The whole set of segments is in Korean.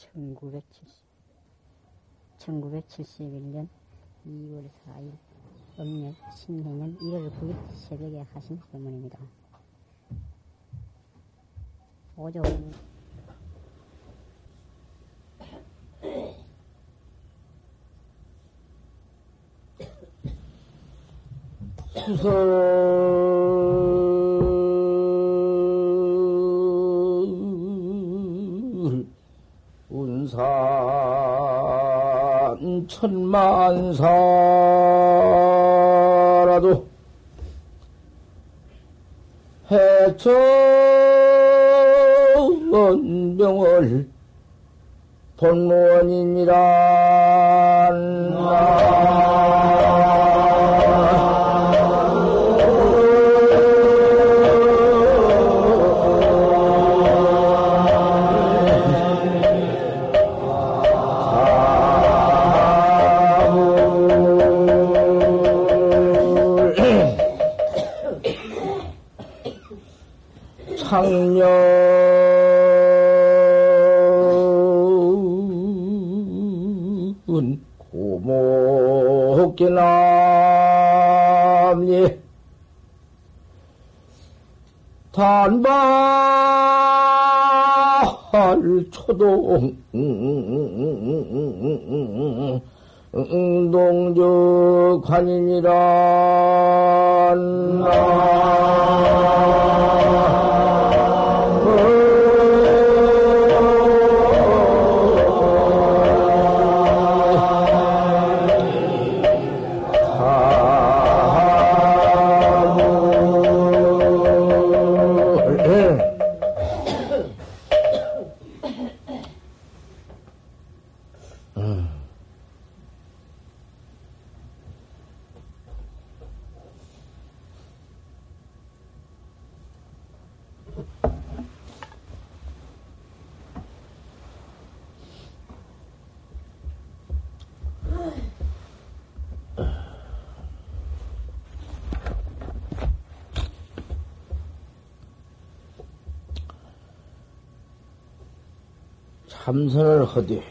1970, 1971년 2월 4일 음력 신해년 1월 9일 새벽에 하신 설문입니다. 오종은 수설 천만사라도 해처 원명을 본원이니라 고목기남니 단발 초동 동저 관이니 하되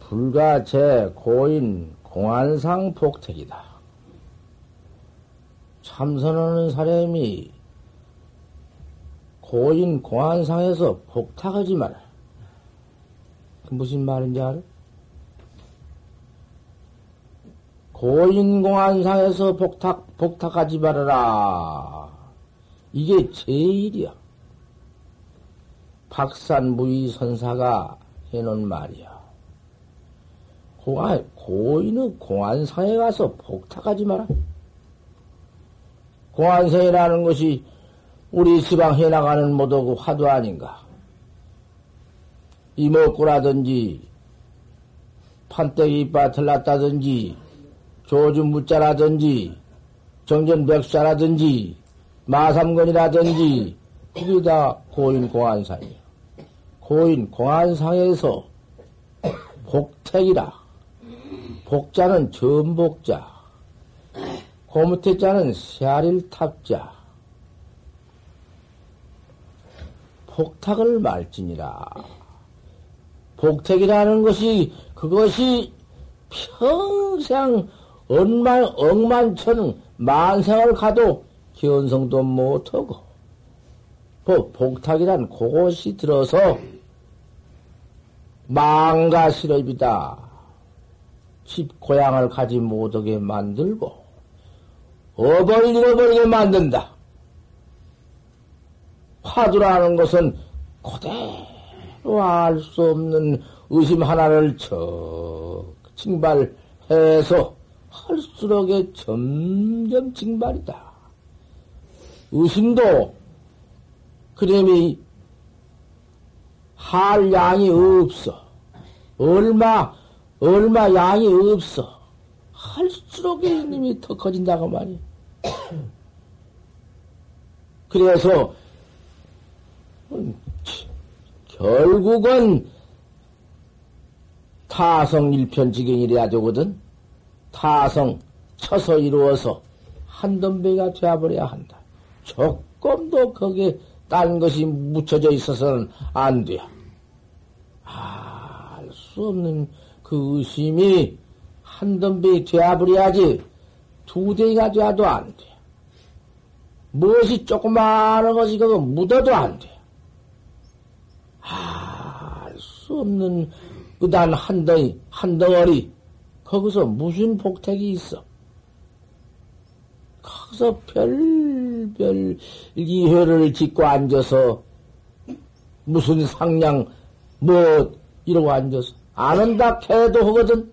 불가 제 고인 공안상 복택이다. 참선하는 사람이 고인 공안상에서 복탁하지 마라. 그 무슨 말인지 알아? 고인 공안상에서 복탁, 복탁하지 말아라. 이게 제일이야. 박산무의 선사가 해놓은 말이야. 공안, 고인은 공안상에 가서 복탁하지 마라. 공안상이라는 것이 우리 지방 해나가는 그 화두 아닌가. 이목구라든지, 판때기 이빨 났다든지, 조주 무자라든지, 정전백사라든지, 마삼건이라든지, 그게 다 고인 공안상이야. 고인 공안상에서 복택이라. 복자는 전복자. 고무태 자는 세아릴 탑자. 복탁을 말지니라. 복택이라는 것이, 그것이 평생 억만, 억만천 만생을 가도 견성도 못하고, 뭐, 복탁이란 그것이 들어서 망가시럽이다. 집, 고향을 가지 못하게 만들고, 어버리 잃어버리게 만든다. 화두라는 것은 그대로 알 수 없는 의심 하나를 척 징발해서 할수록에 점점 징발이다. 의심도 그림이 할 양이 없어. 얼마, 얼마 양이 없어. 할수록 이님이 더 커진다고 말이야. 그래서, 음, 결국은 타성 일편지경이래야 되거든. 타성 쳐서 이루어서 한 덤배가 되어버려야 한다. 조금도 거기에 딴 것이 묻혀져 있어서는 안 돼. 알수 없는 그 의심이 한 덤비 되어버려야지 두 대가 되어도 안 돼. 무엇이 조그마한 것이 그거 묻어도 안 돼. 알수 없는 그단 한 덩이, 한 덩어리, 거기서 무슨 복택이 있어? 거기서 별 별 이회를 짓고 앉아서 무슨 상냥 뭐 이러고 앉아서 안 한다 해도 하거든.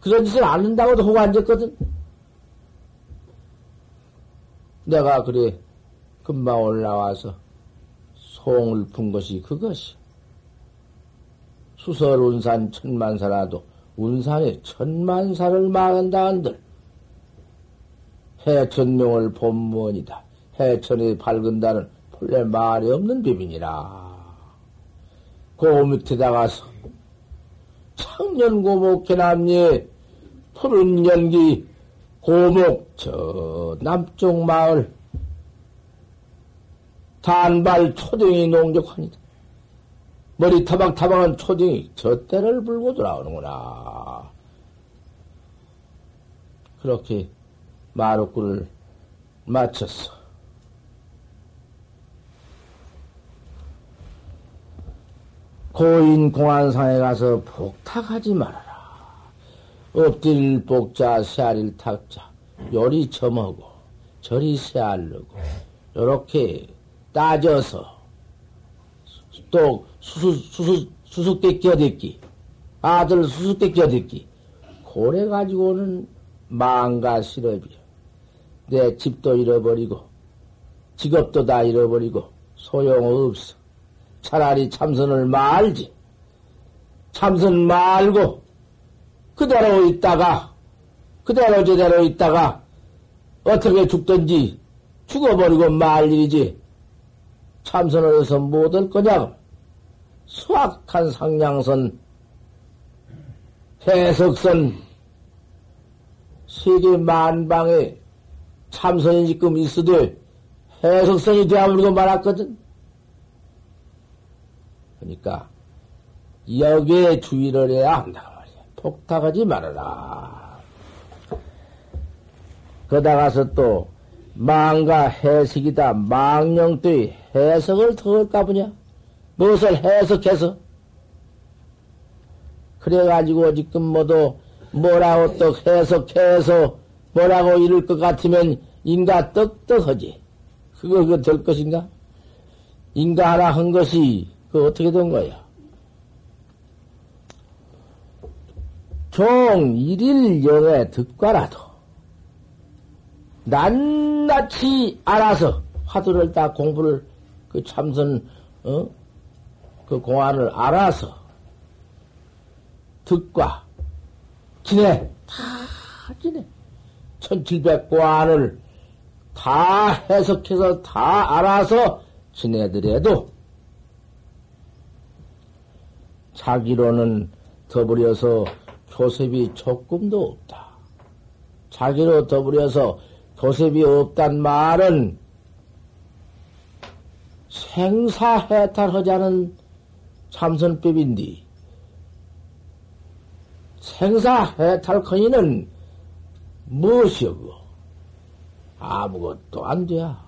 그런 짓을 안 한다고도 하고 앉았거든. 내가 그래 금방 올라와서 송을 푼 것이 그것이. 수설 운산 천만사라도 운산에 천만사를 말한다 한들 해천명을 본무원이다. 해천이 밝은다는 본래 말이 없는 비밀이라. 그 밑에다 가서 청년 고목 개남리 푸른 연기 고목 저 남쪽 마을 단발 초등이 농적하니다. 머리 타박타박한 초등이 저 때를 불고 돌아오는구나. 그렇게 마루꾼을 마쳤어. 고인 공안상에 가서 복탁하지 말아라. 엎드릴 복자, 세알일 탁자, 요리 점하고, 저리 세알르고, 요렇게 따져서, 또 수수, 수수, 수수께 껴듣기, 아들 수수께 껴듣기, 고래 가지고는 망가 시럽이야. 내 집도 잃어버리고, 직업도 다 잃어버리고, 소용없어. 차라리 참선을 말지. 참선 말고, 그대로 있다가, 그대로 제대로 있다가, 어떻게 죽든지 죽어버리고 말 일이지. 참선을 해서 못 할 거냐고. 수악한 상냥선, 해석선, 세계 만방에 참선이 지금 있어도 해석선이 되어버리고 말았거든. 그러니까 여기에 주의를 해야 한다 말이야. 폭탁하지 말아라. 그러다가서 또 망가 해석이다. 망령도의 해석을 더 할까 보냐? 무엇을 해석해서? 그래가지고 지금 뭐도 뭐라고 또 해석해서 뭐라고 이럴 것 같으면 인가 떡떡하지. 그거, 그거 될 것인가? 인가 하나 한 것이 그 어떻게 된 거야? 종 일일 영에 듣과라도 낱낱이 알아서 화두를 다 공부를 그 참선 어? 그 공안을 알아서 듣과 지내 다 지내 천칠백 관을 다 해석해서 다 알아서 지내더라도 자기로는 더불여서 교섭이 조금도 없다. 자기로 더불여서 교섭이 없단 말은 생사해탈하자는 참선법인데 생사해탈커니는 무엇이고 아무것도 안 돼야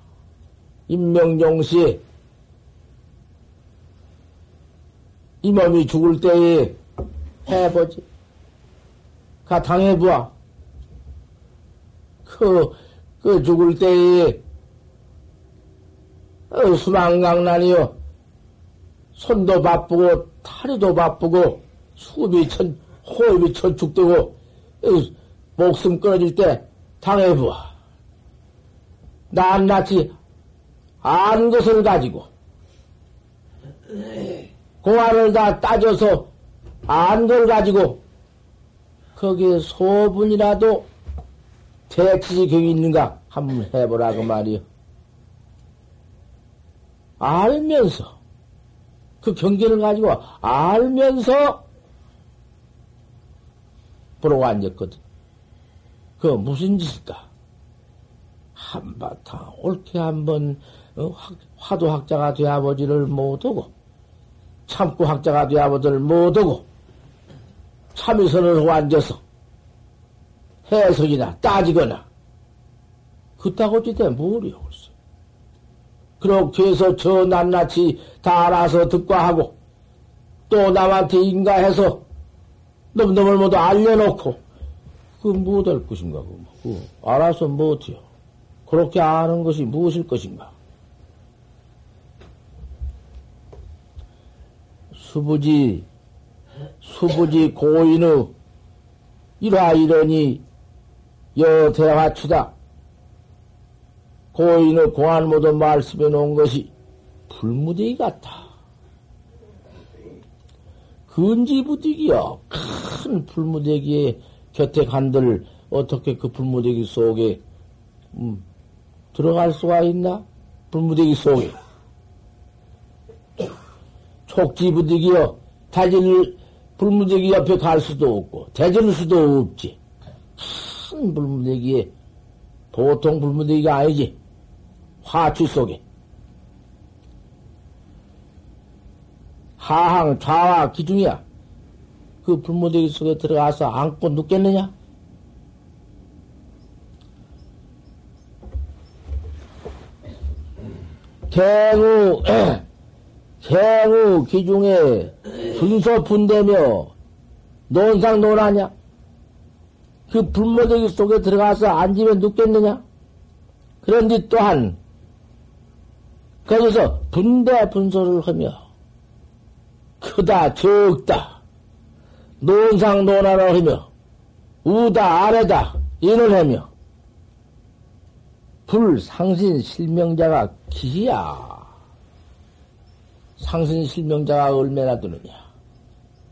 임명종시 이 몸이 죽을 때에 해보지. 가 당해보아. 그, 그 죽을 때에 어, 수망강난이요. 손도 바쁘고, 다리도 바쁘고, 수업이 천, 호흡이 천축되고, 어, 목숨 끊어질 때 당해보아. 낱낱이 안 것을 가지고, 공안을 다 따져서 안걸 가지고 거기에 소분이라도 대치지 경이 있는가 한번 해보라고 말이요. 알면서 그 경계를 가지고 알면서 보러고 앉았거든. 그 무슨 짓일까? 한바탕 옳게 한번 어, 화도 학자가 되어버지를 못하고 참고 학자가 되어버지를 못하고 하고 앉아서 해석이나 따지거나 그따고 지대 뭐리요 글쎄 그렇게 해서 저 낱낱이 다 알아서 듣과 하고 또 남한테 인가해서 넘넘을 모두 알려놓고 그 무엇할 것인가 그 알아서 못해요 그렇게 아는 것이 무엇일 것인가 수부지 수부지 고인의 이러이러니 여대화추다. 고인의 공안 모두 말씀해 놓은 것이 불무대기 같아. 근지부득이여 큰 불무대기에 곁에 간들 어떻게 그 불무대기 속에 음, 들어갈 수가 있나? 불무대기 속에 촉지부득이여 다질 불무대기 옆에 갈 수도 없고 대질 수도 없지. 큰 불무대기에 보통 불무대기가 아니지. 화추 속에. 하항, 좌와 기중이야. 그 불무대기 속에 들어가서 안고 눕겠느냐? 갱우, 갱우 기중에 분서 분대며 논상 논하냐? 그 불모대기 속에 들어가서 앉으면 눕겠느냐? 그런데 또한 거기서 분대 분소를 하며 크다 적다 논상 논하라 하며 우다 아래다 인을 하며 불상신 실명자가 기야 상신 실명자가 얼마나 드느냐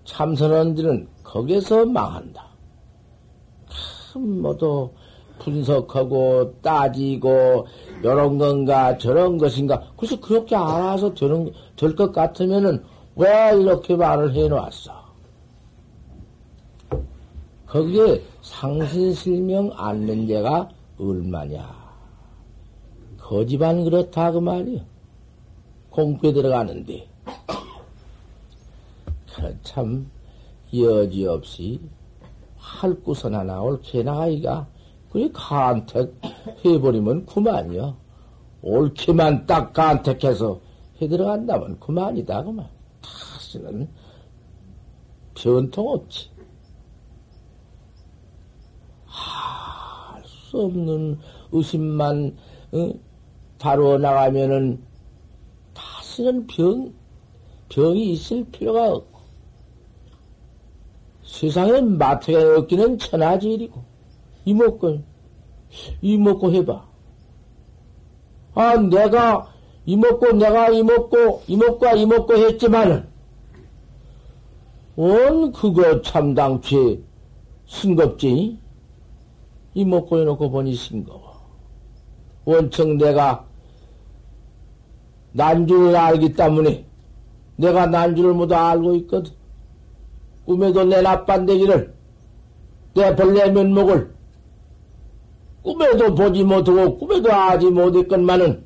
참선원들은 거기서 망한다. 참 모두 분석하고 따지고 이런 건가 저런 것인가 그래서 그렇게 알아서 되는 될 것 같으면은 왜 이렇게 말을 해놓았어? 거기에 상신실명 않는 데가 얼마냐? 거지반 그렇다 그 말이야. 공부에 들어가는데 참 여지없이 할구선 하나 옳게 나가기가 그게 간택 해버리면 그만이요. 옳게만 딱 간택해서 해 들어간다면 그만이다 그만. 다시는 변통 없지. 할 수 없는 의심만 어? 다루어 나가면은 다시는 병 병이 있을 필요가 없고. 세상에 마트에 없기는 천하지일이고, 이먹고, 이먹고 해봐. 아, 내가, 이먹고, 내가 이먹고, 이먹과 이먹고 했지만은, 온 그거 참당최 싱겁지? 이먹고 해놓고 보니 싱거워. 원청 내가 난주를 알기 때문에 내가 난주를 모두 알고 있거든. 꿈에도 내 나빤데기를, 내 벌레 면목을, 꿈에도 보지 못하고, 꿈에도 하지 못했건만은,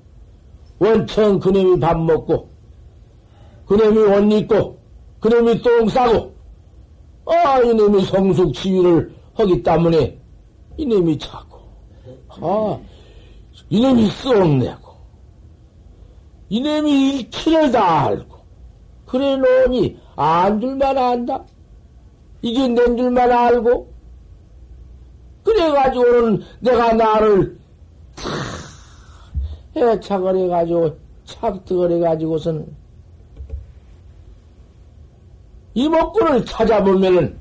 원청 그놈이 밥 먹고, 그놈이 옷 입고, 그놈이 똥 싸고, 아, 이놈이 성숙 치유를 하기 때문에, 이놈이 자고, 아, 이놈이 썩내고, 이놈이 일치를 다 알고, 그래 놓으니, 안 줄만 안다. 이게 낸 줄만 알고, 그래가지고는 내가 나를 해착을 해가지고, 착득을 해가지고서는, 이목구를 찾아보면은,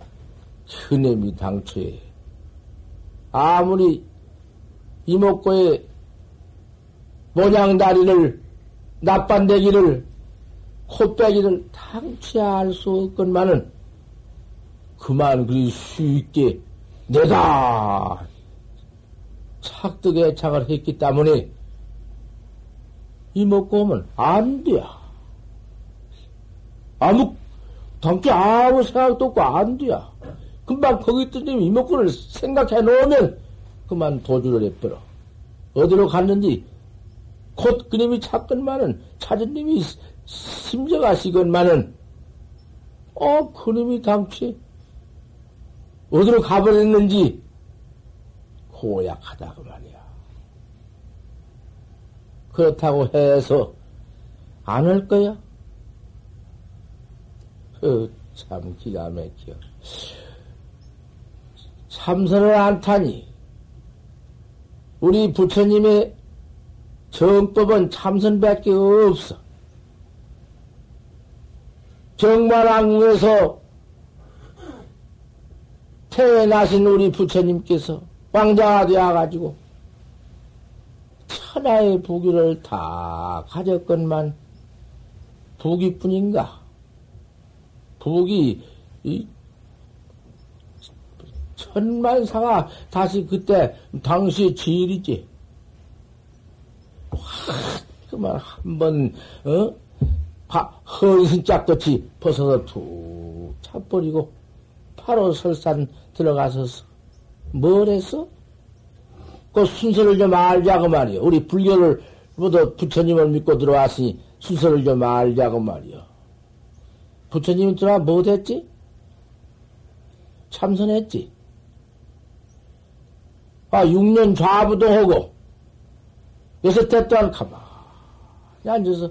그놈이 당초에, 아무리 이목구의 모양다리를, 콧배기를 당초에 알수 없건만은, 그만 그리 쉽게 내가 착득에 착을 했기 때문에 이 먹고 오면 안 돼. 아무, 당초 아무 생각도 없고 안 돼. 금방 거기 있던 이 먹고를 생각해 놓으면 그만 도주를 해버려. 어디로 갔는지 곧 그님이 찾건만은 찾은 님이 심정하시건만은 어 그님이 당시 어디로 가버렸는지 고약하다 그 말이야. 그렇다고 해서 안올 거야? 어, 참 기가 막혀. 참선을 안 타니 우리 부처님의 정법은 참선밖에 없어. 정말왕에서 태어나신 우리 부처님께서 왕자가 되어가지고 천하의 부귀를 다 가졌건만 부귀뿐인가? 부귀 이 천만사가 다시 그때 당시 지일이지. 그만 한번 어? 헌신짝같이 벗어서 툭 차버리고 바로 설산 들어가서 뭘 했어? 그 순서를 좀 알자고 말이요. 우리 불교를 모두 부처님을 믿고 들어왔으니 순서를 좀 알자고 말이요. 부처님이 들어와 뭐 됐지? 참선했지. 아, 6년 좌부도 하고, 여섯 대 동안 가만히 앉아서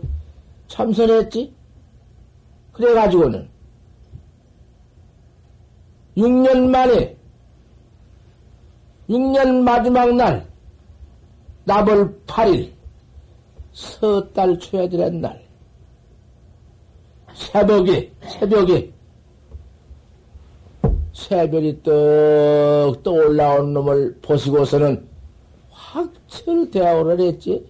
참선했지? 그래가지고는, 6년 만에, 6년 마지막 날, 나벌 8일, 서달 초야들의 날, 새벽에, 새벽에, 새별이 떡 떠올라온 놈을 보시고서는 확철대오를 했지.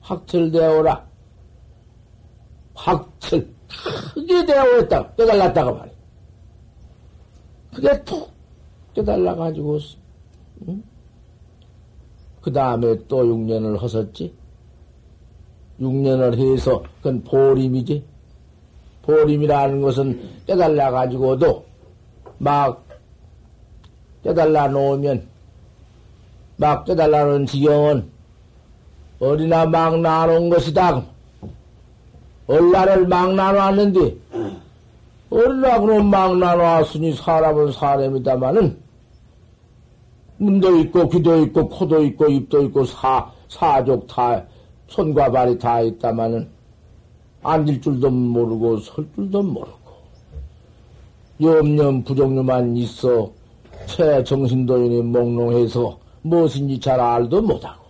확철대오라. 확철, 크게 대오했다. 깨달았다가 말이야. 그게 툭 깨달아가지고, 응? 그 다음에 또 6년을 허섰지. 6년을 해서, 그건 보림이지. 보림이라는 것은 깨달라 가지고도 막 깨달라 놓으면 막 깨달라 놓은 지경은 어디나 막 나놓은 것이다. 얼라를 막 나눠왔는데 얼라 그럼 막 나눠왔으니 사람은 사람이다마는 눈도 있고 귀도 있고 코도 있고 입도 있고 사 사족 다 손과 발이 다 있다마는 앉을 줄도 모르고 설 줄도 모르고 염염 부정류만 있어 체 정신도인이 몽롱해서 무엇인지 잘 알도 못하고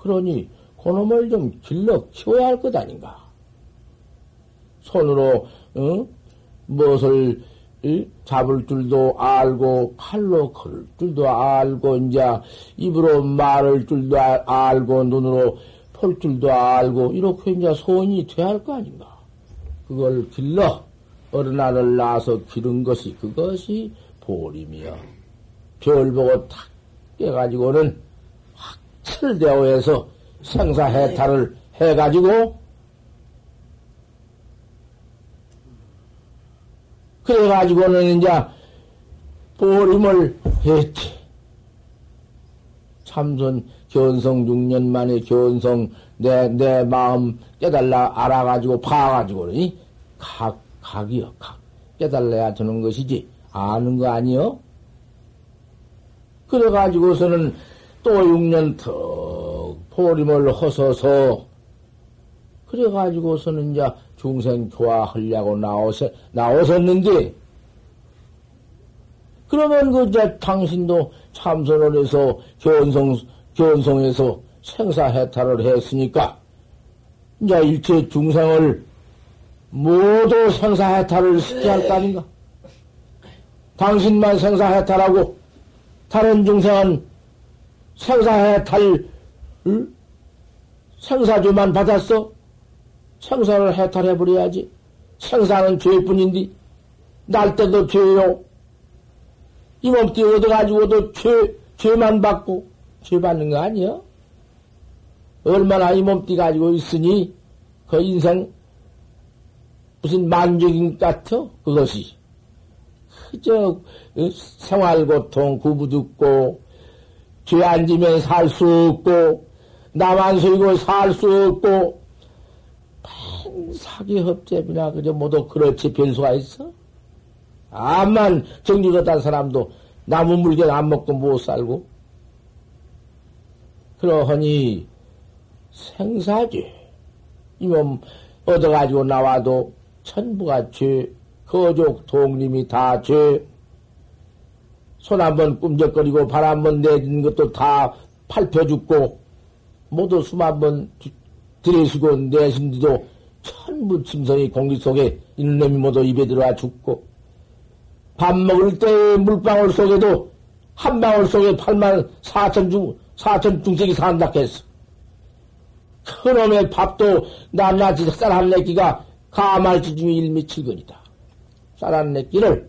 그러니 그놈을 좀 길러 키워야 할 것 아닌가 손으로 어? 무엇을 이? 잡을 줄도 알고 칼로 걸 줄도 알고 이제 입으로 말할 줄도 알고 눈으로 볼 줄도 알고 이렇게 이제 소원이 돼야 할 거 아닌가. 그걸 길러 어른아를 낳아서 기른 것이 그것이 보림이여. 별 보고 탁 깨가지고는 확철대오해서 생사해탈을 해가지고 그래가지고는 이제 보림을 했지. 참선 견성 6년 만에 견성 내, 내 마음 깨달라 알아가지고 파가지고는 각, 각이요, 각. 깨달아야 되는 것이지. 아는 거 아니요? 그래가지고서는 또 6년 턱 포림을 허서서 그래가지고서는 이제 중생 교화하려고 나오서, 나오셨는데, 그러면 그, 이제 당신도 참선을 해서 견성, 견성해서 생사해탈을 했으니까, 이제 일체 중생을 모두 생사해탈을 시켜야 할 거 아닌가? 당신만 생사해탈하고, 다른 중생은 생사해탈, 응? 생사주만 받았어? 생사를 해탈해버려야지. 생사는 죄뿐인데, 날 때도 죄요. 이 몸띠 얻어가지고도 죄, 죄만 받고, 죄 받는 거 아니야? 얼마나 이 몸띠 가지고 있으니, 그 인생, 무슨 만족인 같아? 그것이. 그저, 어, 생활고통, 구부듣고, 죄안 지면 살 수 없고, 나만 속이고 살 수 없고, 사기 흡제비나 그저 모두 그렇지 별 수가 있어? 암만 단 사람도 나무 물건 안 먹고 못 살고. 그러하니 생사죄. 이몸 얻어가지고 나와도 천부가 죄, 거족 동림이 다 죄. 손 한 번 꿈적거리고 발 한 번 내딛는 것도 다 팔펴 죽고 모두 숨 한 번 들이쉬고 내쉰 뒤도 천부 침성이 공기 속에 있는 놈이 모두 입에 들어와 죽고 밥 먹을 때 물방울 속에도 한 방울 속에 8만 4천 중, 4천 중생이 산다 했어. 그놈의 밥도 낱낱이 쌀한 내끼가 가말지 중에 일미칠거이다. 쌀한 내끼를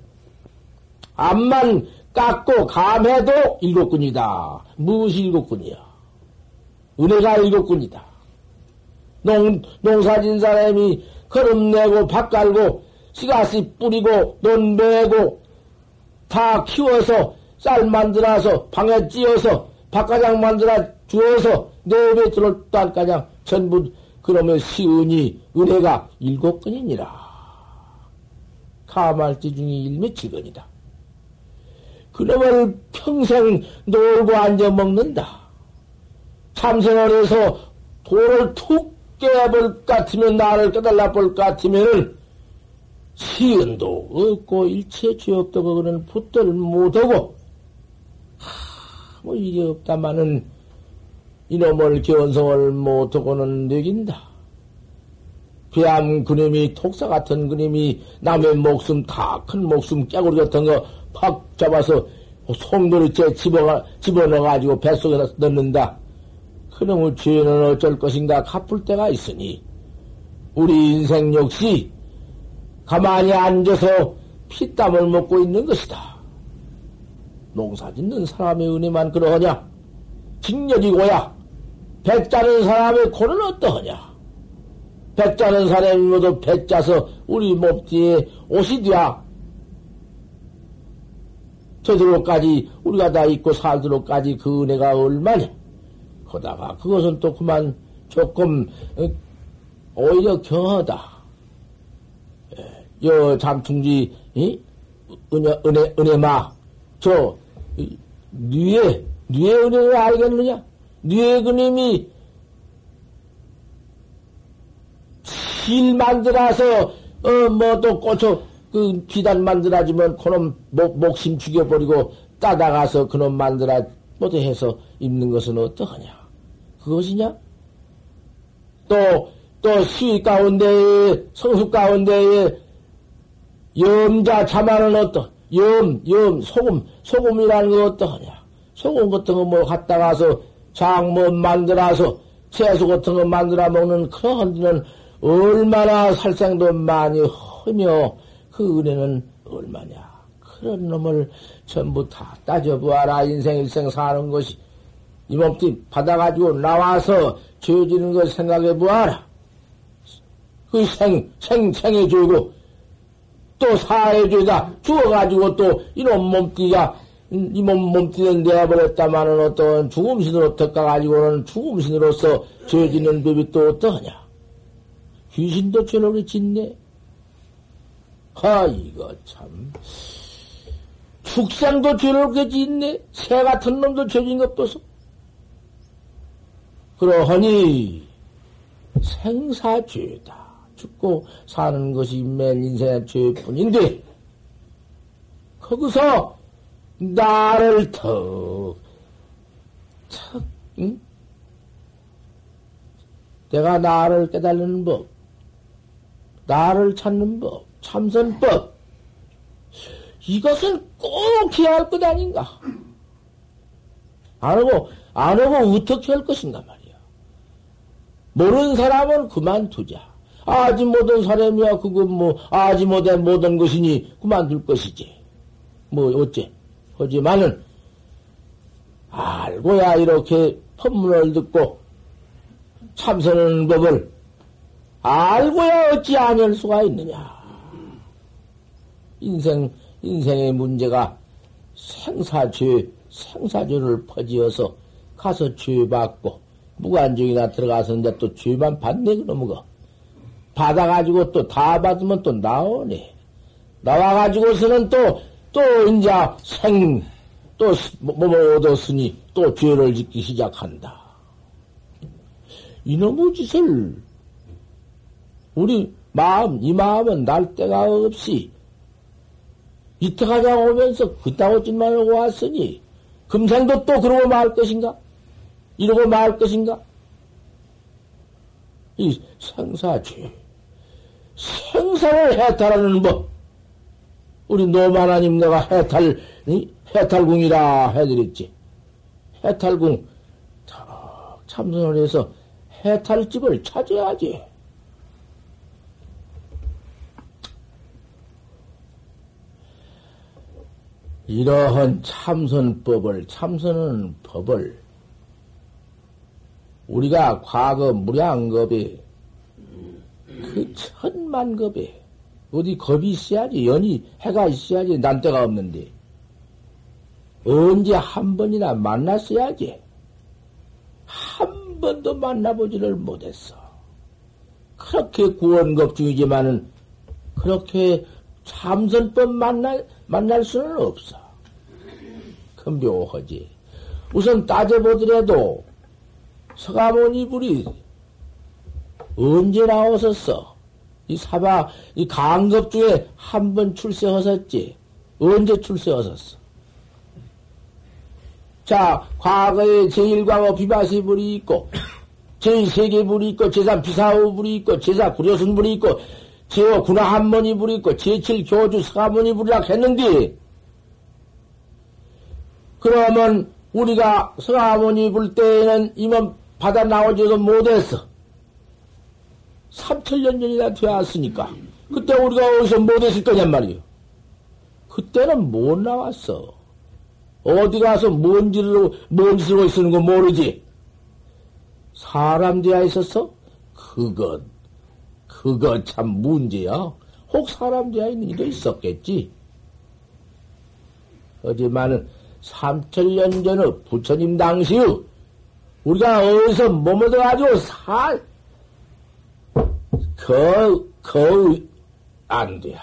암만 깎고 감해도 일곱근이다. 무엇이 일곱근이야? 은혜가 일곱근이다. 농, 농사진 사람이 걸음 내고 밥 갈고 씨가씨 뿌리고 논 베고 다 키워서 쌀 만들어서 방에 찧어서 밥가장 만들어 주어서 내배 들어올 딸가장 전부 그러면 시은이 은혜가 일곱 건이니라. 가말지 중에 일미칠건이다. 그놈을 평생 놀고 앉아 먹는다. 참선을 해서 돌을 툭 깨볼 것 같으면 나를 깨달라 볼것 같으면은 시은도 없고 일체 죄 없다고 그는 붙들을 못하고 하, 뭐 이게 없다마는 이놈을 견성을 못하고는 느긴다. 배암 그림이 독사 같은 그림이 남의 목숨 다 큰 목숨 깨구리 같은 거 팍 잡아서 송도리째 집어가, 집어넣어가지고 뱃속에다 넣는다. 그놈의 죄는 어쩔 것인가 갚을 때가 있으니 우리 인생 역시 가만히 앉아서 피땀을 먹고 있는 것이다. 농사 짓는 사람의 은혜만 그러하냐? 직력이고야. 배짜는 사람의 코는 어떠하냐? 배짜는 사람이 모두 배짜서 우리 몸뒤에 옷이 되야. 저들로까지 우리가 다 있고 살도록까지 그 은혜가 얼마냐? 거다가 그것은 또 그만 조금 어, 오히려 경하다. 예, 여 잠충지 이? 은혜 은혜 은혜마 저 뉘에 뉘의 은혜를 알겠느냐? 뉘의 그님이 실 만들어서 어 뭐 또 꽂혀 그 비단 만들어주면 그놈 목, 목심 죽여버리고 따다가서 그놈 만들어 못해 해서 입는 것은 어떠하냐? 그것이냐? 또, 또 시위 가운데에, 성수 가운데에 염자 자만은 어떠? 염, 염, 소금, 소금이라는 거 어떠하냐? 소금 같은 거 뭐 갖다 가서 장뭐 만들어서 채소 같은 거 만들어 먹는 그런 데는 얼마나 살생도 많이 허며 그 은혜는 얼마냐? 그런 놈을 전부 다 따져보아라. 인생 일생 사는 것이 이 몸띠 받아가지고 나와서 죄지는 걸 생각해 보아라. 그 생, 생, 생의 죄고 또 죄다 죽어가지고 또 이놈 몸띠가 이 몸, 몸띠는 내버렸다마는 어떤 죽음신으로 덮가가지고는 죽음신으로서 죄지는 법이 또 어떠하냐? 귀신도 죄를 짓네. 하, 이거 참. 축생도 죄를 짓네. 새 같은 놈도 죄진 것 보소. 그러하니 생사죄다. 죽고 사는 것이 맨 인생의 죄뿐인데 거기서 나를 턱, 턱, 응? 내가 나를 깨달는 법, 나를 찾는 법, 참선법, 이것을 꼭 해야 할 것 아닌가? 안 하고, 안 하고 어떻게 할 것인가 말이야. 모르는 사람은 그만두자. 아직 못한 사람이야. 그건 뭐, 아직 못한 못한 것이니 그만둘 것이지. 뭐, 어째. 하지만은, 알고야 이렇게 법문을 듣고 참선하는 법을 알고야 어찌 아닐 수가 있느냐. 인생, 인생의 문제가 생사죄, 생사죄를 퍼지어서 가서 죄 받고, 무관중이나 들어가서 이제 또 죄만 받네, 그놈의 거. 받아가지고 또 다 받으면 또 나오네. 나와가지고서는 또, 또, 이제 생, 또, 뭐, 뭐, 뭐 얻었으니 또 죄를 짓기 시작한다. 이놈의 짓을, 우리 마음, 이 마음은 날 데가 없이, 이태 가자 오면서 그따구 짓만 하고 왔으니, 금생도 또 그러고 말 것인가? 이러고 말 것인가? 이 생사죄. 생사를 해탈하는 법. 우리 노마나님 내가 해탈, 해탈궁이라 해드렸지. 해탈궁, 참선을 해서 해탈집을 찾아야지. 이러한 참선법을, 참선은 법을, 우리가 과거 무량겁에, 그 천만 겁에, 어디 겁이 있어야지, 연이, 해가 있어야지, 난 데가 없는데. 언제 한 번이나 만났어야지. 한 번도 만나보지를 못했어. 그렇게 구원급 중이지만은, 그렇게 참선법 만날, 만날 수는 없어. 그 묘하지. 우선 따져보더라도, 서가모니 불이 언제 나오셨어? 이 사바, 이 강급 중에 한 번 출세하셨지? 언제 출세하셨어? 자, 과거에 제1과거 비바시 불이 있고, 제2세계 불이 있고, 제3 비사후 불이 있고, 제4 구려순 불이 있고, 제5 군화한머니 불이 있고, 제7 교주 서가모니 불이라 했는데, 그러면 우리가 서가모니 불 때에는 이만 받아 나오지도 못했어. 3천년 전이나 되었으니까. 그때 우리가 어디서 못했을 거냔 말이요. 그때는 못 나왔어. 어디 가서 뭔 짓으로, 뭔 짓으로 쓰는 거 모르지. 사람 되어 있었어? 그것, 그것 참 문제야. 혹 사람 되어 있는 이도 있었겠지. 하지만은, 삼천년 전의 부처님 당시의 우리가 어디서 머무어가지고 살, 거, 거, 안 돼.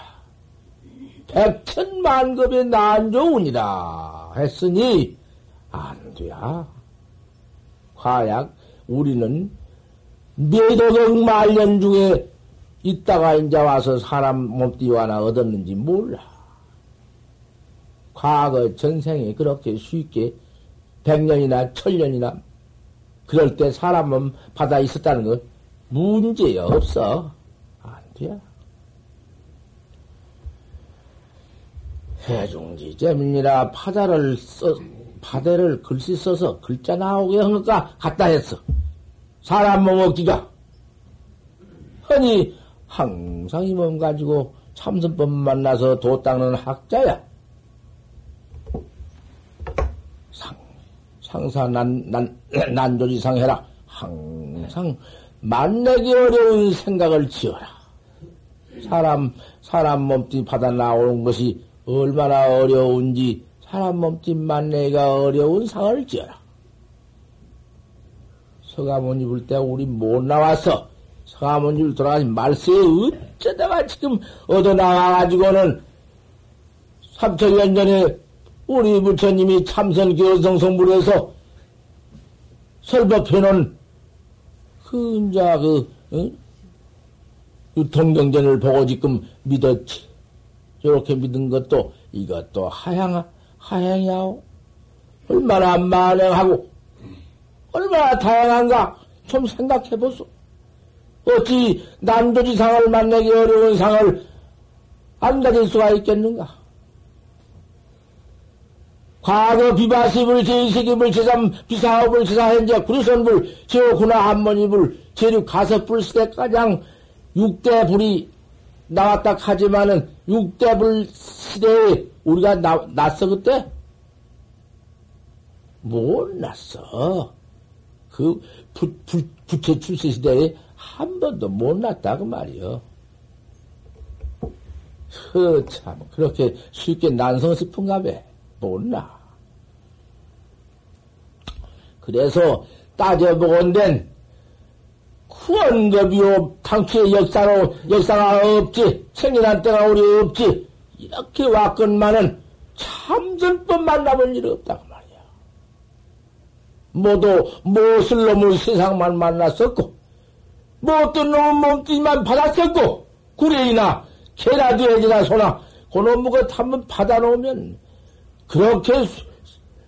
백천만급의 난조운이다 했으니, 안 돼. 과약, 우리는 몇억억 말년 중에 있다가 이제 와서 사람 몸띠 하나 얻었는지 몰라. 과거 전생에 그렇게 쉽게 백년이나 천년이나 그럴 때 사람은 받아 있었다는 건 문제 없어. 안 돼. 해중지 재민이라 파다를 써, 파대를 글씨 써서 글자 나오게 한 것과 같다 했어. 사람 몸 먹기가. 흔히 항상 이 몸 가지고 참선법 만나서 도 닦는 학자야. 상, 상사 난, 난, 난조지상 해라. 항상 만나기 어려운 생각을 지어라. 사람, 사람 몸뚱 받아 나오는 것이 얼마나 어려운지 사람 몸뚱 만나기가 어려운 상을 지어라. 서가모니 입을 때 우리 못 나와서 서가모니 입을 돌아가신 말세 어쩌다가 지금 얻어 나와가지고는 삼천년 전에 우리 부처님이 참선 교성성불에서 설법해놓은 그, 이제, 그, 응? 유통경전을 보고 지금 믿었지. 저렇게 믿은 것도, 이것도 하향, 하향이야오. 얼마나 만행하고, 얼마나 다양한가? 좀 생각해보소. 어찌 난도지 상을 만나기 어려운 상을 안 가질 수가 있겠는가? 과거 비바시불, 제2세기불, 제3 비사업을, 제4현재 구리선불, 제5군화 한머니불, 제6 가섭불 시대 가장 6대 불이 나왔다 하지만은 6대 불 시대에 우리가 나, 났어 그때? 못 났어. 그 부, 부, 부채 출세 시대에 한 번도 못 났다 그 말이요. 그참 그렇게 쉽게 난성 싶은가 봐. 못나. 그래서 따져보건된 후원급이요, 당초의 역사로, 역사가 없지, 생일한 때가 우리 없지, 이렇게 왔건만은 참선법 만나본 일 없다고 말이야. 모두 무엇을 놈을 세상만 만났었고, 뭐 어떤 놈은 몸뚱이만 받았었고, 구레이나, 개라돼지나 소나, 그놈의 것 한번 받아놓으면, 그렇게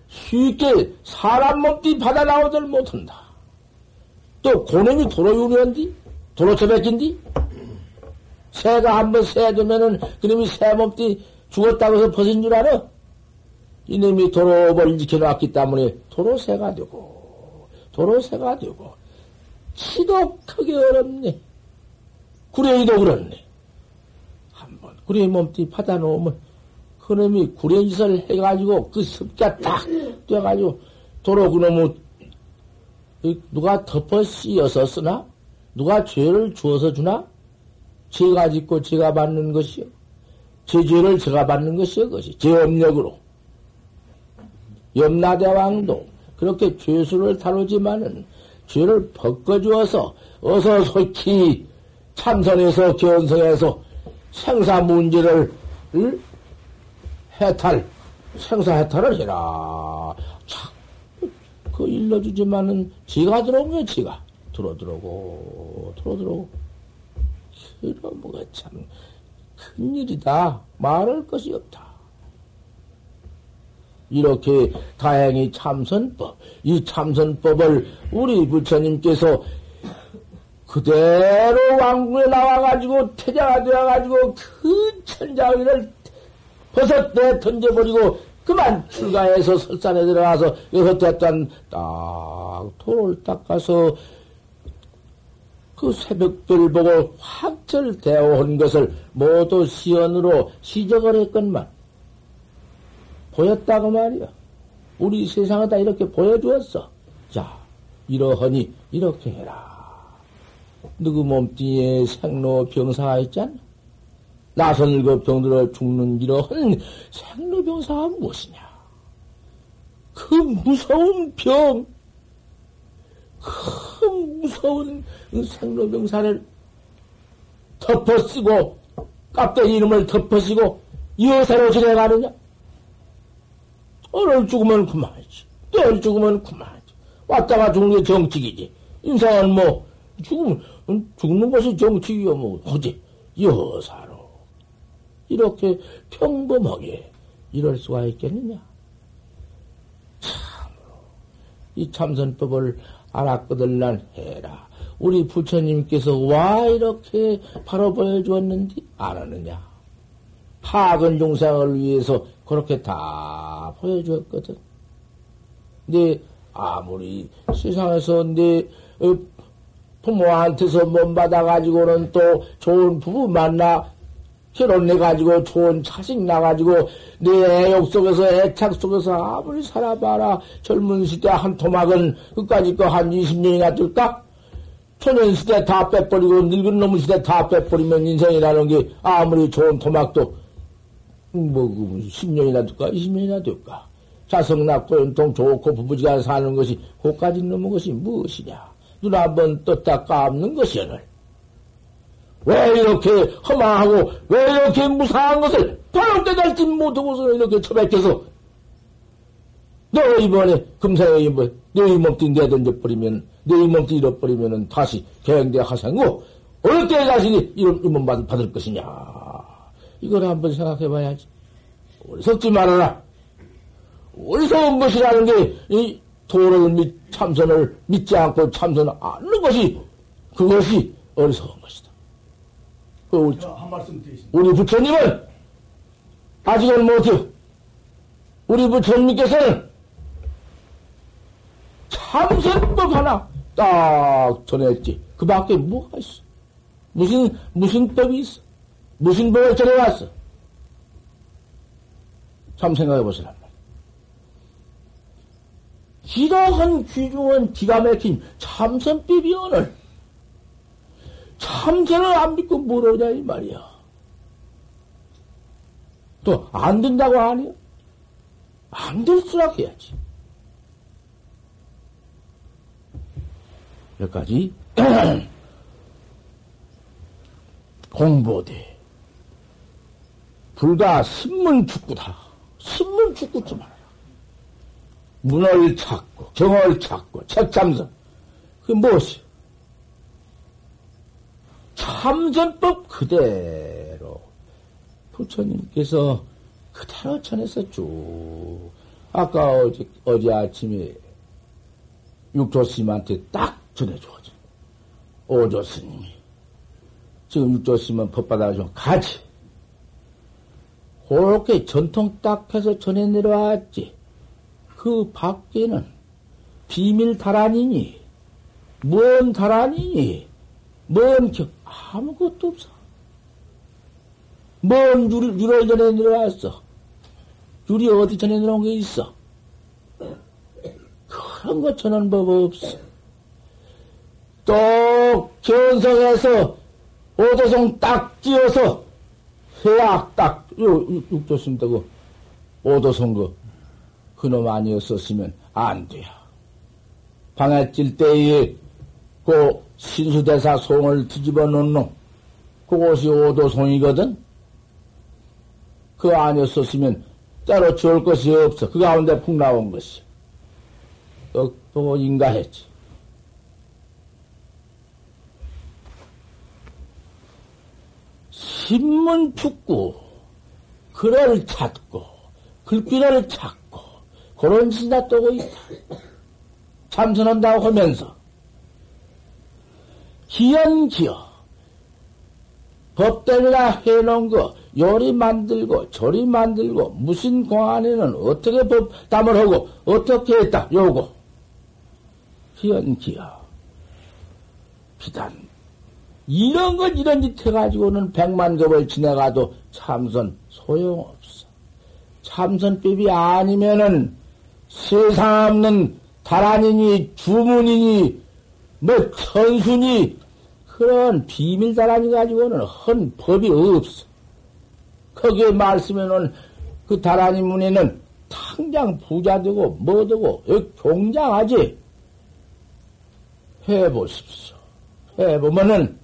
쉽게 사람 몸뚱이 받아 나오들 못한다. 또 고놈이 도로 유리한디? 도로 처백인디? 새가 한번 새두면은 그놈이 새 몸띠 죽었다고 해서 벗은 줄 알아? 이놈이 도로를 지켜놨기 때문에 도로새가 되고 도로새가 되고 치도 크게 어렵네. 구레이도 그렇네. 한번 구레이 몸띠 받아놓으면 그놈이 구레이짓을 해가지고 그 습자 딱 돼가지고 도로 그놈의 누가 덮어 씌어서 쓰나? 누가 죄를 주어서 주나? 제가 짓고 제가 받는 것이요. 제 죄를 제가 받는 것이요. 그것이 제 업력으로. 염라대왕도 그렇게 죄수를 다루지만은 죄를 벗겨주어서 어서 솔히 참선해서 견성해서 생사 문제를 해탈, 생사 해탈을 해라. 참, 그 일러주지만은 지가 들어온 거야, 지가. 들어 들어오고, 들어 들어오고. 그럼 뭐가 참 큰일이다. 말할 것이 없다. 이렇게 다행히 참선법, 이 참선법을 우리 부처님께서 그대로 왕궁에 나와가지고 태자가 되어가지고 그 천자위를 벗었대 던져버리고 그만 출가해서 설산에 들어가서 여섯 대단 딱 돌을 닦아서 그 새벽별 보고 확철되어 온 것을 모두 시연으로 시적을 했건만 보였다고 말이야. 우리 세상에 다 이렇게 보여주었어. 자, 이러하니 이렇게 해라. 누구 몸뚱이에 생로 병사가 있잖아. 나선일고 병들어 죽는 이러한 생로병사가 무엇이냐? 그 무서운 병, 그 무서운 생로병사를 덮어쓰고 깍대기 이름을 덮어쓰고 여사로 지내가느냐? 오늘 죽으면 그만이지. 내일 죽으면 그만이지. 왔다가 죽는 게 정치이지. 인생은 뭐, 죽으면, 죽는 것이 정치이요, 뭐, 어디, 여사로. 이렇게 평범하게 이럴 수가 있겠느냐? 참으로. 이 참선법을 알았거들난 해라. 우리 부처님께서 와 이렇게 바로 보여주었는지 알았느냐? 파근 중생을 위해서 그렇게 다 보여주었거든. 근데 아무리 세상에서 내 어, 부모한테서 몸 받아가지고는 또 좋은 부부 만나 결혼해가지고 좋은 자식 나가지고 내 애욕 속에서 애착 속에서 아무리 살아봐라 젊은 시대 한 토막은 끝까지 거한 20년이나 뜰까? 초년 시대 다 빼버리고 늙은 놈의 시대 다 빼버리면 인생이라는 게 아무리 좋은 토막도 뭐 10년이나 그 될까? 20년이나 될까? 자석 낳고 연통 좋고 부부지간 사는 것이 고까지 넘은 것이 무엇이냐? 눈 한번 떴다 까없는 것이 오늘. 왜 이렇게 허망하고 왜 이렇게 무사한 것을 바로 깨달지 못하고서 이렇게 처박혀서 너 이번에 금사에 뭐 너희 몸뚱이 내던져버리면 너희 몸뚱이 잃어버리면 다시 개행대 하생고 어느 때 자신이 이런 이몸 받을 것이냐? 이걸 한번 생각해 봐야지. 어리석지 말아라. 어리석은 것이라는 게 이 도를 믿, 참선을 믿지 않고 참선을 않는 것이 그것이 어리석은 것이다. 그 우리, 부처님은 아직은 못해요. 우리 부처님께서는 참선법 하나 딱 전했지. 그 밖에 뭐가 있어? 무슨, 무슨 법이 있어? 무슨 법을 전해왔어? 참 생각해 보시란 말이야. 이러한 귀중한 기가 막힌 참선법이 오늘 참선을 안 믿고 뭐러냐, 이 말이야. 또, 안 된다고 하니? 안 될수록 해야지. 여기까지 공보대 불가 신문 축구다. 신문 축구 좀 알아요. 문을 찾고 경을 찾고 책 참선 그게 무엇이? 참선법 그대로 부처님께서 그대로 전해서 쭉 아까 어제, 어제 아침에 육조스님한테 딱 전해줘가지고 오조스님이 지금 육조스님은 좀 같이 그렇게 전통 딱 해서 전해 내려왔지. 그 밖에는 비밀 달안이니 뭔 달안이니 뭔 겨, 아무것도 없어. 뭔 유리, 유를 전해 내려왔어. 유리 어디 전해 내려온 게 있어? 그런 거 전하는 법 없어. 또 견성해서 오도성 딱 띄어서 해악 딱 육조심 되고. 오도성 그 그놈 아니었었으면 안 돼요. 방에 찔 때에 그 신수대사 송을 뒤집어 놓은 놈 그곳이 오도송이거든. 그 아니었었으면 따로 좋을 것이 없어. 그 가운데 푹 나온 것이. 또, 또 인가했지. 신문 축구, 글을 찾고, 글귀를 찾고, 그런 짓이나 떠고 있다. 참선한다고 하면서, 기연기여, 법대리라 해놓은 거, 요리 만들고, 조리 만들고, 무슨 공안에는 어떻게 법 담을 하고, 어떻게 했다, 요거. 기연기여. 비단, 이런 것 이런 짓 해가지고는 백만 급을 지나가도 참선 소용없어. 참선법이 아니면은 세상 없는 다란이니 주문이니 뭐 천순이 그런 비밀 다란이 가지고는 헌 법이 없어. 거기에 말씀에는 그 다란이 문에는 당장 부자 되고 뭐 되고 경장하지 해보십시오. 해보면은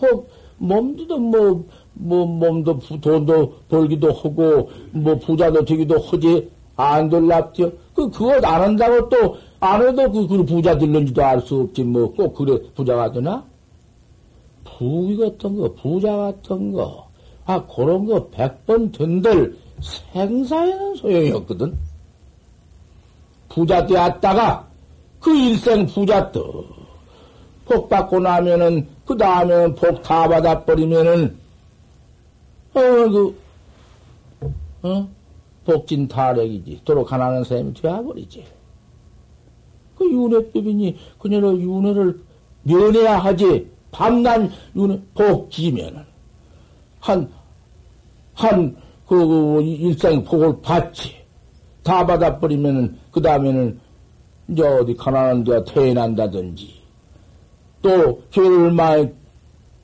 혹 몸도 뭐, 뭐, 몸도 돈도 벌기도 하고, 뭐, 부자도 되기도 하지, 안 될랍디요? 그, 그거 안 한다고 또, 안 해도 그, 그 부자 들는지도 알 수 없지, 뭐, 꼭 그래, 부자가 되나? 부귀 같은 거, 부자 같은 거, 아, 그런 거 백번 된들 생사에는 소용이 없거든? 부자 되었다가, 그 일생 부자 떠. 복 받고 나면은, 그 다음에는 복다 받아버리면은, 어, 그, 어? 복진 타력이지. 도로 가난한 사람이 되어버리지. 그 윤회법이니, 그녀로 윤회를 면해야 하지. 밤낮 복지면은. 한, 한, 그, 그 일생 복을 받지. 다 받아 버리면은, 그 다음에는, 이제 어디 가난한 데가 태어난다든지, 또 죄를 많이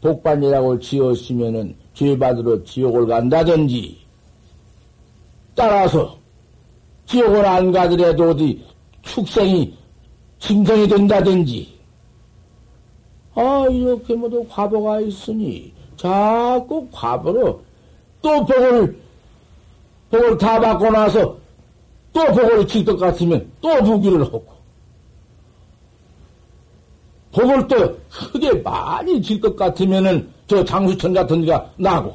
복반이라고 지었으면은 죄 받으러 지옥을 간다든지 따라서 지옥을 안 가더라도 어디 축생이 짐승이 된다든지 아 이렇게 모두 과보가 있으니 자꾸 과보로 또 복을 복을 다 받고 나서 또 복을 칠것 같으면 또 부기를 하고 복을 또 크게 많이 질 것 같으면은 저 장수천 같은 데가 나고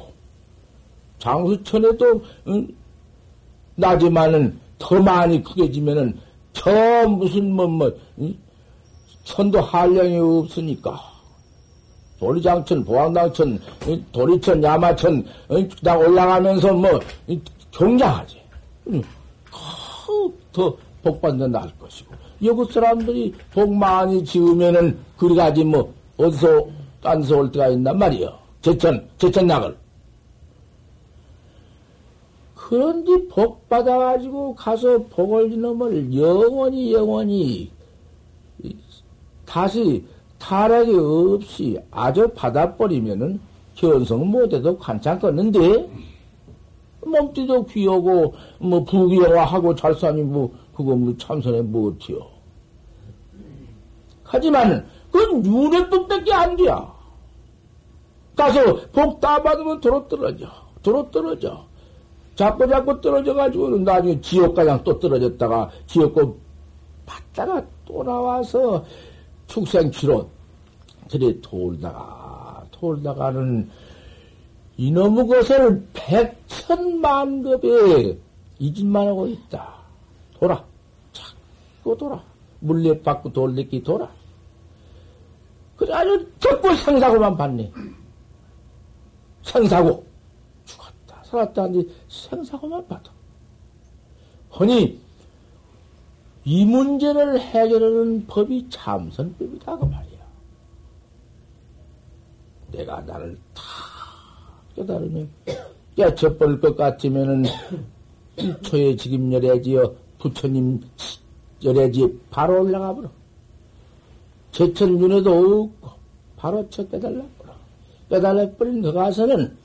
장수천에도 응? 나지만은 더 많이 크게 지면은 저 무슨 뭐뭐 뭐, 응? 천도 한량이 없으니까 도리장천, 보왕당천, 도리천, 야마천 다 올라가면서 뭐 경장하지. 더 복받는 날 것이고 여기 사람들이 복 많이 지으면은 그리가지 뭐 어디서 딴서 올 때가 있단 말이요. 제천 제천 낙을. 그런데 복 받아가지고 가서 복을 놈을 영원히 영원히 다시 타락이 없이 아주 받아버리면은 견성 못해도 껐는데 몸띠도 귀하고, 뭐, 부귀영화하고 잘 사니, 뭐, 그거 뭐 참선에 뭐어요 하지만, 그건 윤회법밖에 안 돼. 가서 복 다 받으면 도로 떨어져. 도로 떨어져. 자꾸 자꾸 떨어져가지고 나중에 지옥가장 또 떨어졌다가 지옥고 받다가 또 나와서 축생치로 그래 돌다가 돌다가는 이놈의 것을 백천만 급에 이짓만 하고 있다. 돌아. 자꾸 돌아. 물레 받고 돌리기 돌아. 그래 아주 자꾸 생사고만 받네. 생사고. 죽었다. 살았다. 하는데 생사고만 받아. 허니, 이 문제를 해결하는 법이 참선법이다. 그 말이야. 내가 나를 다 깨달으면 깨쳐버릴 것 같으면은 일초에 지금 열애지어 부처님 열애지 바로 올라가 버려. 제천윤회도 없고 바로 쳐 깨달라 버려. 깨달아 버린 그 가서는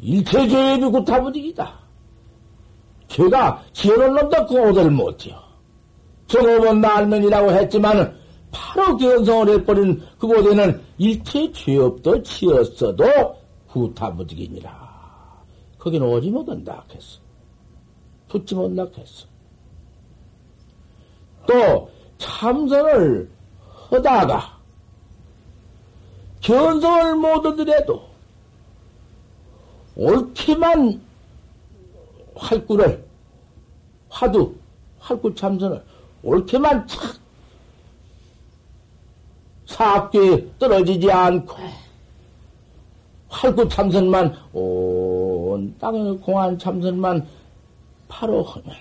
일체죄업이 구타부직이다. 죄가 지어놓은 놈도 그거들 못해요. 정오면 날면이라고 했지만은 바로 견성을 해버린 그곳에는 일체 죄업도 지었어도 후타무직이니라. 거기는 오지 못한다 했어. 붙지 못한다 했어. 또 참선을 하다가 견성을 못 얻으래도 옳게만 활구를 화두 활구 참선을 옳게만 착 사악에 떨어지지 않고 활구 참선만 온 땅에 공안 참선만 바로 하면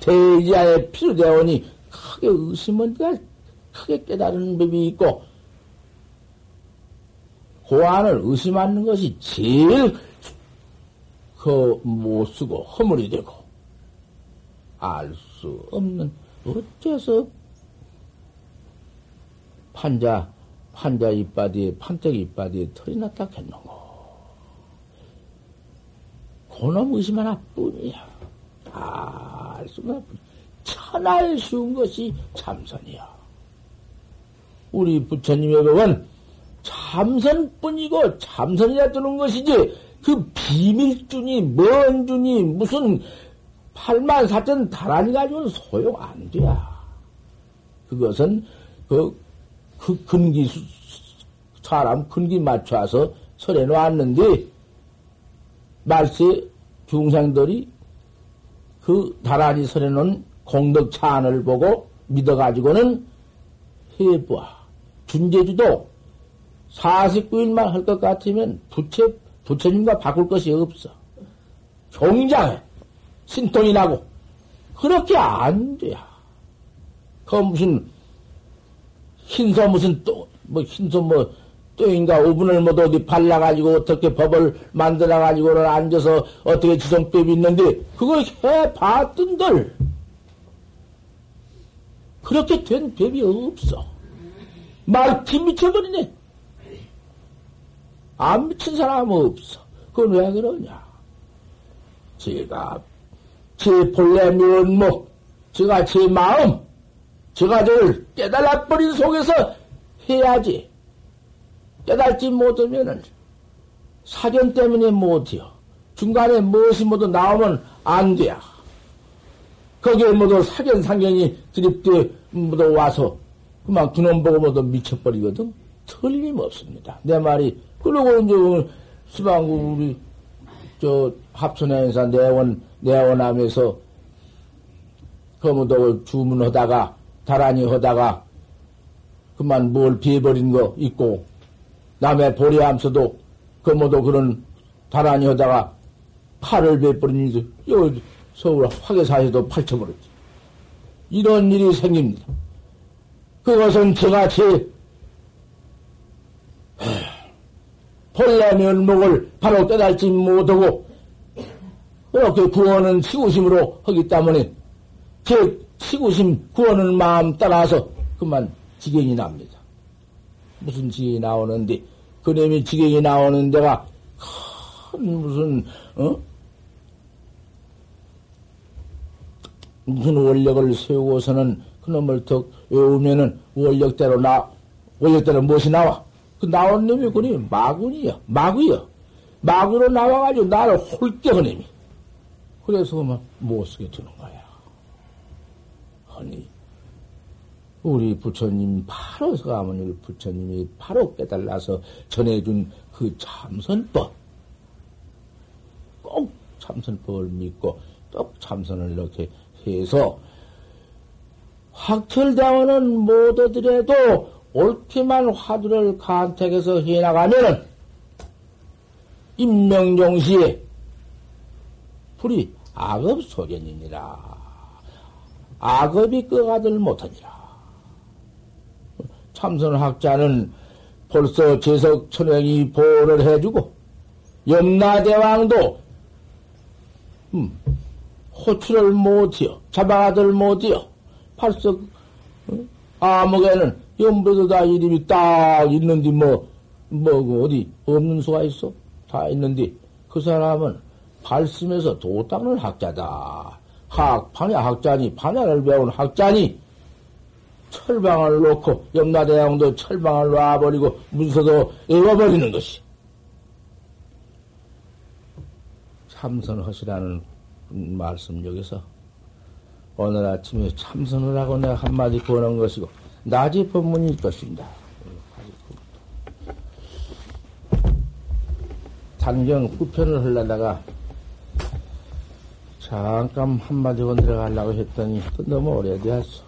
대지하에 필요되오니 크게 의심은 크게 깨달은 법이 있고 고안을 의심하는 것이 제일 그 못 쓰고 허물이 되고 알 수 없는 어째서 판자, 판자 이빨이, 판때기 이빨이 털이 났다 했는고. 그놈 의심 하나뿐이야. 알 수가 없 천하에 쉬운 것이 참선이야. 우리 부처님의 법은 참선뿐이고 참선이라 뜨는 것이지 그뭔 준이 무슨 팔만 사천 다란이 가지고는 소용 안 돼야. 그것은 그, 그 근기, 사람 근기 맞춰서 설해 놓았는데, 말세 중생들이 그 다란이 설해 놓은 공덕 차안을 보고 믿어가지고는 해보아. 준제주도 49일만 할 것 같으면 부처, 부처님과 바꿀 것이 없어. 경장해. 신통이 나고. 그렇게 안 돼야. 그 무슨, 흰소 무슨 또, 뭐 흰소 뭐, 또인가 오분을 못 어디 발라가지고 어떻게 법을 만들어가지고는 앉아서 어떻게 지성법이 있는데, 그걸 해봤던들. 그렇게 된 법이 없어. 말티 미쳐버리네. 안 미친 사람은 없어. 그건 왜 그러냐? 제가 제 본래 면목, 제가 제 마음, 제가 저를 깨달아버린 속에서 해야지. 깨달지 못하면은 사견 때문에 못해요. 중간에 무엇이 모두 나오면 안 돼야. 거기에 모두 사견, 상견이 드립대 모두 와서 그만 그놈 보고 모두 미쳐버리거든. 틀림없습니다. 내 말이. 그러고 이제 시방구 우리 저 합천행사 내원 내원하면서 거무도 주문하다가 다란이 하다가 그만 뭘 비해버린 거 있고 남의 보리함서도 거무도 그런 다란이 하다가 팔을 베버린 여 서울 화계사에도 팔쳐버렸지. 이런 일이 생깁니다. 그것은 저같이 본래 면목을 바로 깨달지 못하고 그렇게 구원은 치구심으로 하기 때문에 제 치구심 구원은 마음 따라서 그만 지경이 납니다. 무슨 지경이 나오는데 그놈이 지경이 나오는 데가 큰 무슨, 어? 무슨 원력을 세우고서는 그놈을 더 외우면은 원력대로 나, 원력대로 무엇이 나와? 그 나온 놈이 그니 마군이야. 마구야. 마구로 나와가지고 나를 홀겨한 놈이. 그래서 그만 못 쓰게 되는 거야. 아니, 우리 부처님, 바로 서가모니 부처님이 바로 깨달아서 전해준 그 참선법. 꼭 참선법을 믿고 또 참선을 이렇게 해서 확철대원은 못 얻으려도 옳게만 화두를 간택해서 해나가면은 임명종시에 불이 악업 소견이니라. 악업이 끄가들 못하니라. 참선학자는 벌써 재석 천행이 보호를 해주고 염라대왕도 음, 호출을 못해요. 잡아가들 못해요. 벌써 어? 암흑에는 염불도 다 이름이 딱 있는데 뭐, 뭐, 그 어디 없는 수가 있어? 다 있는데 그 사람은 발심에서 도 닦는 학자다. 학, 판야 학자니, 판야를 배운 학자니, 철방을 놓고, 염라대왕도 철방을 놔버리고, 문서도 외워버리는 것이. 참선하시라는 말씀 여기서 오늘 아침에 참선을 하고 내가 한마디 구하는 것이고, 낮이 법문이 것입니다. 단경 후편을 하려다가 잠깐 한마디 건 들어가려고 했더니 또 너무 오래되었어.